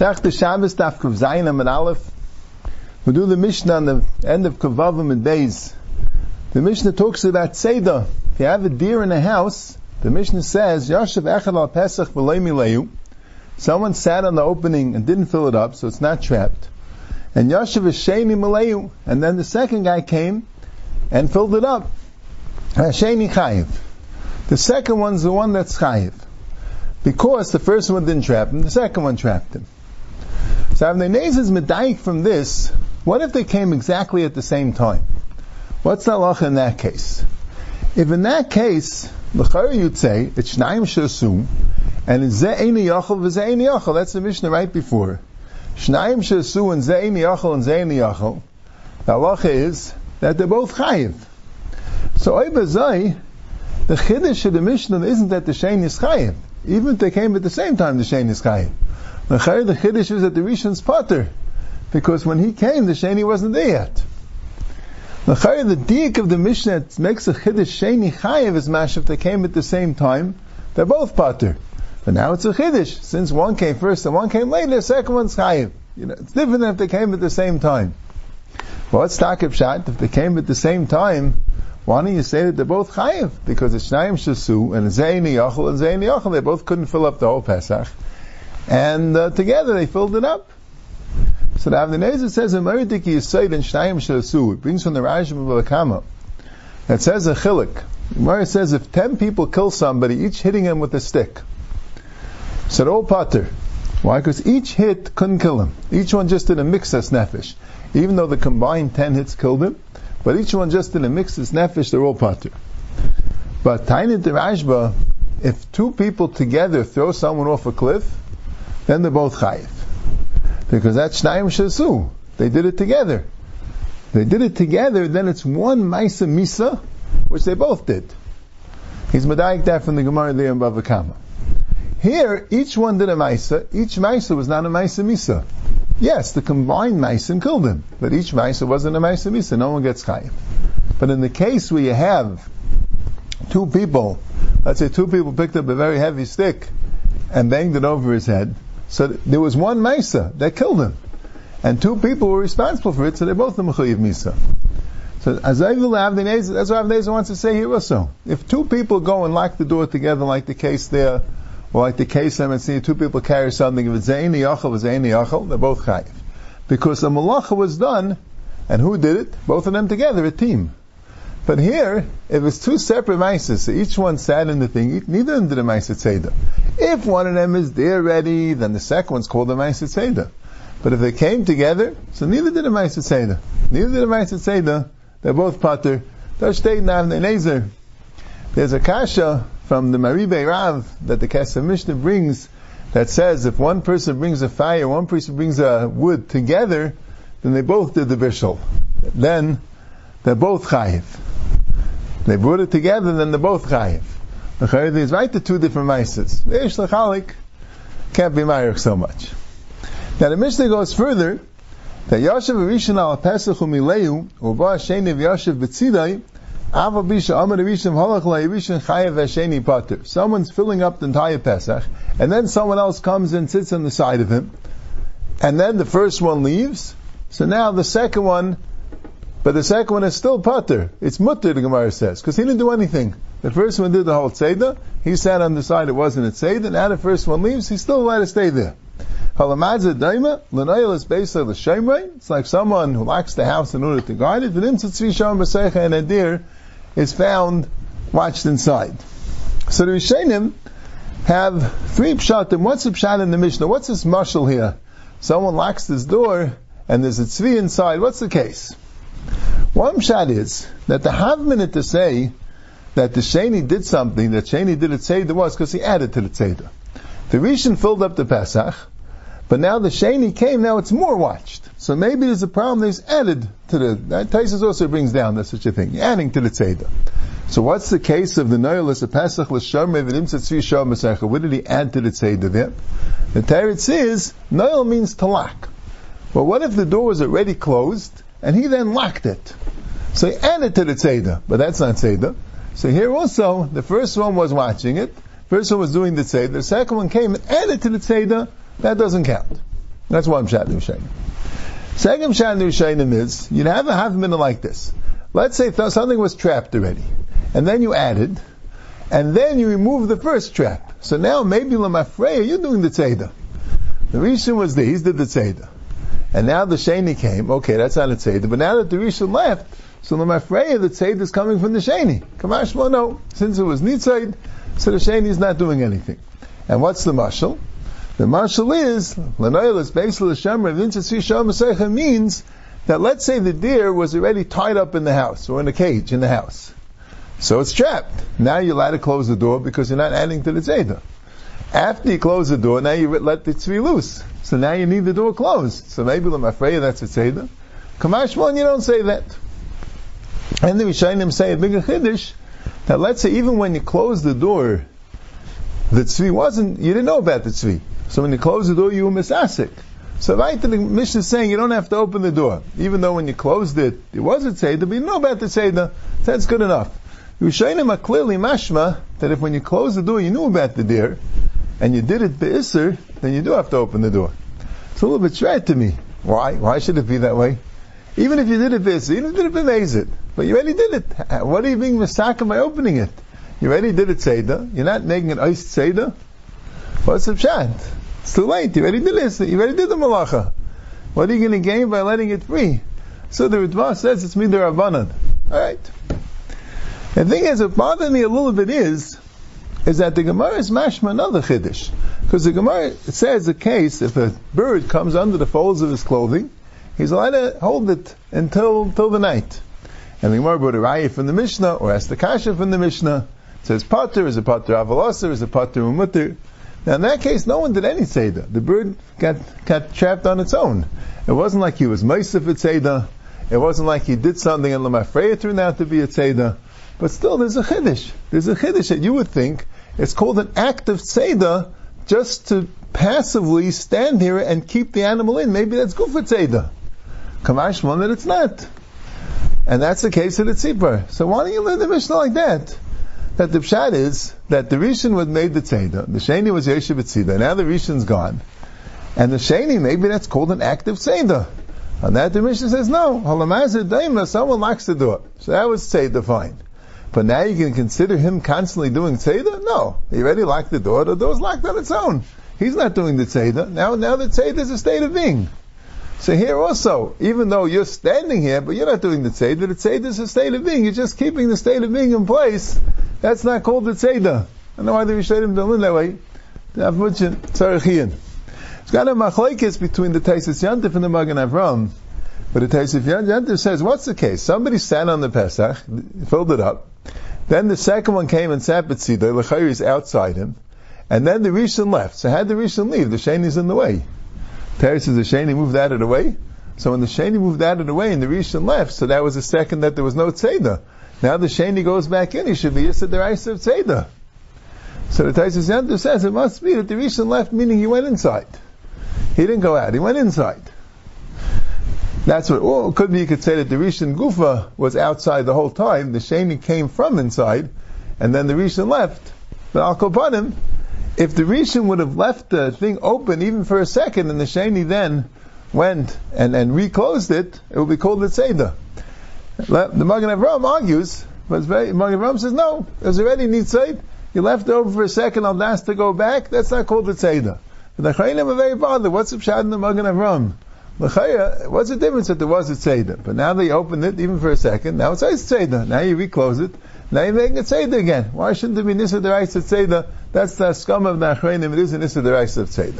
Sech the Shabbos Daf Kav Zayin and Aleph. We do the Mishnah on the end of Kavavim and Beis. The Mishnah talks about Seder. If you have a deer in a house, the Mishnah says, Yashav Echad al Pesach v'lei mileyu. Someone sat on the opening and didn't fill it up, so it's not trapped. And Yashav Sheni mileyu. And then the second guy came and filled it up. Sheni chayiv. The second one's the one that's chayiv. Because the first one didn't trap him, the second one trapped him. So Avnei is medayik from this. What if they came exactly at the same time? What's the halacha in that case? If in that case, l'chayr you'd say it's shnayim shasu, and it's ze'eni yachal v'ze'eni yachal. That's the Mishnah right before. Shnayim shasu and ze'eni yachal and ze'eni yachal. The halacha is that they're both chayiv. So oibazai, the chiddush of the Mishnah isn't that the shein is chayiv. Even if they came at the same time, the shein is chayiv. The Chiddush is that the Rishon's potter, because when he came, the Sheni wasn't there yet. The the diak of the Mishnah makes a Chiddush Sheni Chayev is mash if they came at the same time, they're both potter. But now it's a Chiddush. Since one came first and one came later, the second one's Chayev. You know, it's different if they came at the same time. Well, it's Takib Shat. If they came at the same time, why don't you say that they're both Chayev? Because it's Shnayim Shasu and Zayni Yachal and Zayni Yachal, they both couldn't fill up the whole Pesach and uh, together they filled it up. So the Avnei says in Meridiki Yisaid and Shnayim Shasu, it brings from the Rajim of Akama, that says a chilik. Gemara says if ten people kill somebody, each hitting him with a stick, said all pater. Why? Because each hit couldn't kill him. Each one just did a mixas nefesh. Even though the combined ten hits killed him, but each one just did a mixas nefesh, they're all pater. But Tainit Rashba, if two people together throw someone off a cliff, then they're both chayiv. Because that's shnayim shasu. They did it together. They did it together, then it's one maisa misa, which they both did. He's medayik that from the Gemara there in Bava Kama. Here, each one did a maisa. Each maisa was not a maisa misa. Yes, the combined maisa killed him, but each maisa wasn't a maisa misa. No one gets chayiv. But in the case where you have two people, let's say two people picked up a very heavy stick and banged it over his head, so there was one Mesa that killed him. And two people were responsible for it, so they're both the Mechayiv Misa. So Azai will have the mezah that's what Avnei wants to say here also. If two people go and lock the door together like the case there, or like the case I'm seeing two people carry something, if it's Zaini Yachal, Zaini Yachal, they're both Chayiv. Because the Malacha was done, and who did it? Both of them together, a team. But here, if it's two separate mices, so each one sat in the thing, neither of them did a mice tzeda. If one of them is there ready, then the second one's called a mice tzeda. But if they came together, so neither did a mice tzeda. Neither did a mice tzeda. They're both pater. There's a kasha from the Maribe Rav that the Kesef Mishnah brings that says if one person brings a fire, one person brings a wood together, then they both did the bishul. Then they're both chayiv. They brought it together, then they're both chayiv. The chayiv is right to two different maises. Veish lechalik can't be married so much. Now the Mishnah goes further that Yoshev Rishon al Pesach u'mileyu u'ba Sheni v'Yoshev b'tzidai Ava bisha amar Rishon halach la Rishon chayev v'Sheni pater. Someone's filling up the entire Pesach, and then someone else comes and sits on the side of him, and then the first one leaves. So now the second one but the second one is still pater. It's mutter, the Gemara says, because he didn't do anything. The first one did the whole tzeda. He sat on the side it wasn't a tzeda. Now the first one leaves, he's still allowed to stay there. It's like someone who locks the house in order to guard it. And a deer is found watched inside. So the Rishonim have three pshatim. What's the pshat in the Mishnah? What's this marshal here? Someone locks this door and there's a tzvi inside. What's the case? One shot is that the half minute to say that the Sheni did something, that Sheni did it Seder was because he added to the Seder. The Rishon filled up the Pesach, but now the Sheni came, now it's more watched. So maybe there's a problem that's added to the, that Taisus also brings down that such a thing, adding to the Seder. So what's the case of the Noyelis of Pesach l'shom evidim tzvi shom? What did he add to the Seder there? The Teretz says, Noel means to lock. But what if the door was already closed, and he then locked it. So he added to the Tzeda, but that's not Tzeda. So here also, the first one was watching it, first one was doing the Tzeda, the second one came and added to the Tzeda, that doesn't count. That's one Pshat Nushanim. Second Pshat Nushanim is, you'd have a half minute like this. Let's say something was trapped already, and then you added, and then you remove the first trap. So now maybe Lamafreya, you're doing the Tzeda. The Rishon was there, he's did the Tzeda. And now the Sheni came, okay, that's not a Tzeda, but now that the Rishon left, so Lamafreya, the Tzeda is coming from the Sheni. Kamashma, no, since it was Nitzaid, so the Sheni is not doing anything. And what's the Mashal? The Mashal is, Lanoilis, Beisel Hashem, Vinci Shem means that let's say the deer was already tied up in the house, or in a cage in the house. So it's trapped. Now you're allowed to close the door because you're not adding to the Tzeda. After you close the door, now you let the tzvi loose. So now you need the door closed. So maybe I'm afraid that's a Tzeda. Kamashmon, you don't say that. And the Rishayim say a bigger Chiddush, that let's say even when you close the door, the tzvi wasn't, you didn't know about the tzvi. So when you close the door, you were misasik. So right, the Mishnah is saying you don't have to open the door. Even though when you closed it, it was a Tzeda, but you know about the Tzeda. That's good enough. Rishonim are clearly mashma that if when you close the door you knew about the deer, and you did it be'isr, then you do have to open the door. It's a little bit strange to me. Why? Why should it be that way? Even if you did it be'isr, even if you did it but you already did it. What are you being misaka by opening it? You already did it Seder. You're not making an iced Seder. What's the pshat? It's too late. You already did it. You already did the malacha. What are you going to gain by letting it free? So the Ritva says it's midar avanan. Alright. The thing is, what bothers me a little bit is, is that the Gemara is mashma another chiddush. Because the Gemara says a case, if a bird comes under the folds of his clothing, he's allowed to hold it until, until the night. And the Gemara brought a raya from the Mishnah, or asked the kasha from the Mishnah, says pater, is a pater avalasa, is a pater umutter. Now in that case, no one did any Seder. The bird got, got trapped on its own. It wasn't like he was Meisif at Seder. It wasn't like he did something and Lamafreya turned out to be a Seder. But still, there's a chiddush. There's a chiddush that you would think it's called an act of tzeda just to passively stand here and keep the animal in. Maybe that's good for tzeda. Kamashmon that it's not. And that's the case of the tzipar. So why don't you learn the Mishnah like that? That the pshat is that the Rishon was made the tzeda, the Sheni was Yeshiv tzeda, now the Rishon's gone. And the Sheni, maybe that's called an act of tzeda. And that the Mishnah says, no, halamazir daima, someone locks the door. So that was tzeda fine. But now you can consider him constantly doing Tzeda? No. He already locked the door. The door's locked on its own. He's not doing the Tzeda. Now, now the Tzeda is a state of being. So here also, even though you're standing here, but you're not doing the Tzeda, the Tzeda is a state of being. You're just keeping the state of being in place. That's not called the Tzeda. I know why the Rishonim don't learn that way. Have much Tzarachian. It's got a machlaikis between the Taisis Yantif and the Magen Avram. But the Taisif Yantif says, what's the case? Somebody sat on the Pesach, filled it up, then the second one came and sat B'tzidai, L'chayr is outside him, and then the Rishon left. So had the Rishon leave, the Shani's in the way. Terry says the Shani moved out of the way. So when the Shani moved out of the way and the Rishon left, so that was the second that there was no Tzeda. Now the Shani goes back in, he should be Yisad Deraisa of Tzeda. So the Taisus Yandu says it must be that the Rishon left, meaning he went inside. He didn't go out, he went inside. That's what, or it could be you could say that the Rishon Gufa was outside the whole time, the Sheni came from inside, and then the Rishon left. But Al Kopanim, if the Rishon would have left the thing open even for a second, and the Sheni then went and, and reclosed it, it would be called the Tzeda. The Magen Avram argues, but Magen Avram says, no, it was already Nitzayt, you left it open for a second, I'll ask to go back, that's not called the Tzeda. The Chayim are very bothered, what's the Pshad in the Magen Avram? L'chaya, what's the difference that there was a tzeda? But now they opened it even for a second. Now it's a tzeda. Now you reclose it. Now you're making a tzeda again. Why shouldn't there be nisa deraisa tzeda? That's the scum of the achreinim. It is a nisa deraisa tzeda.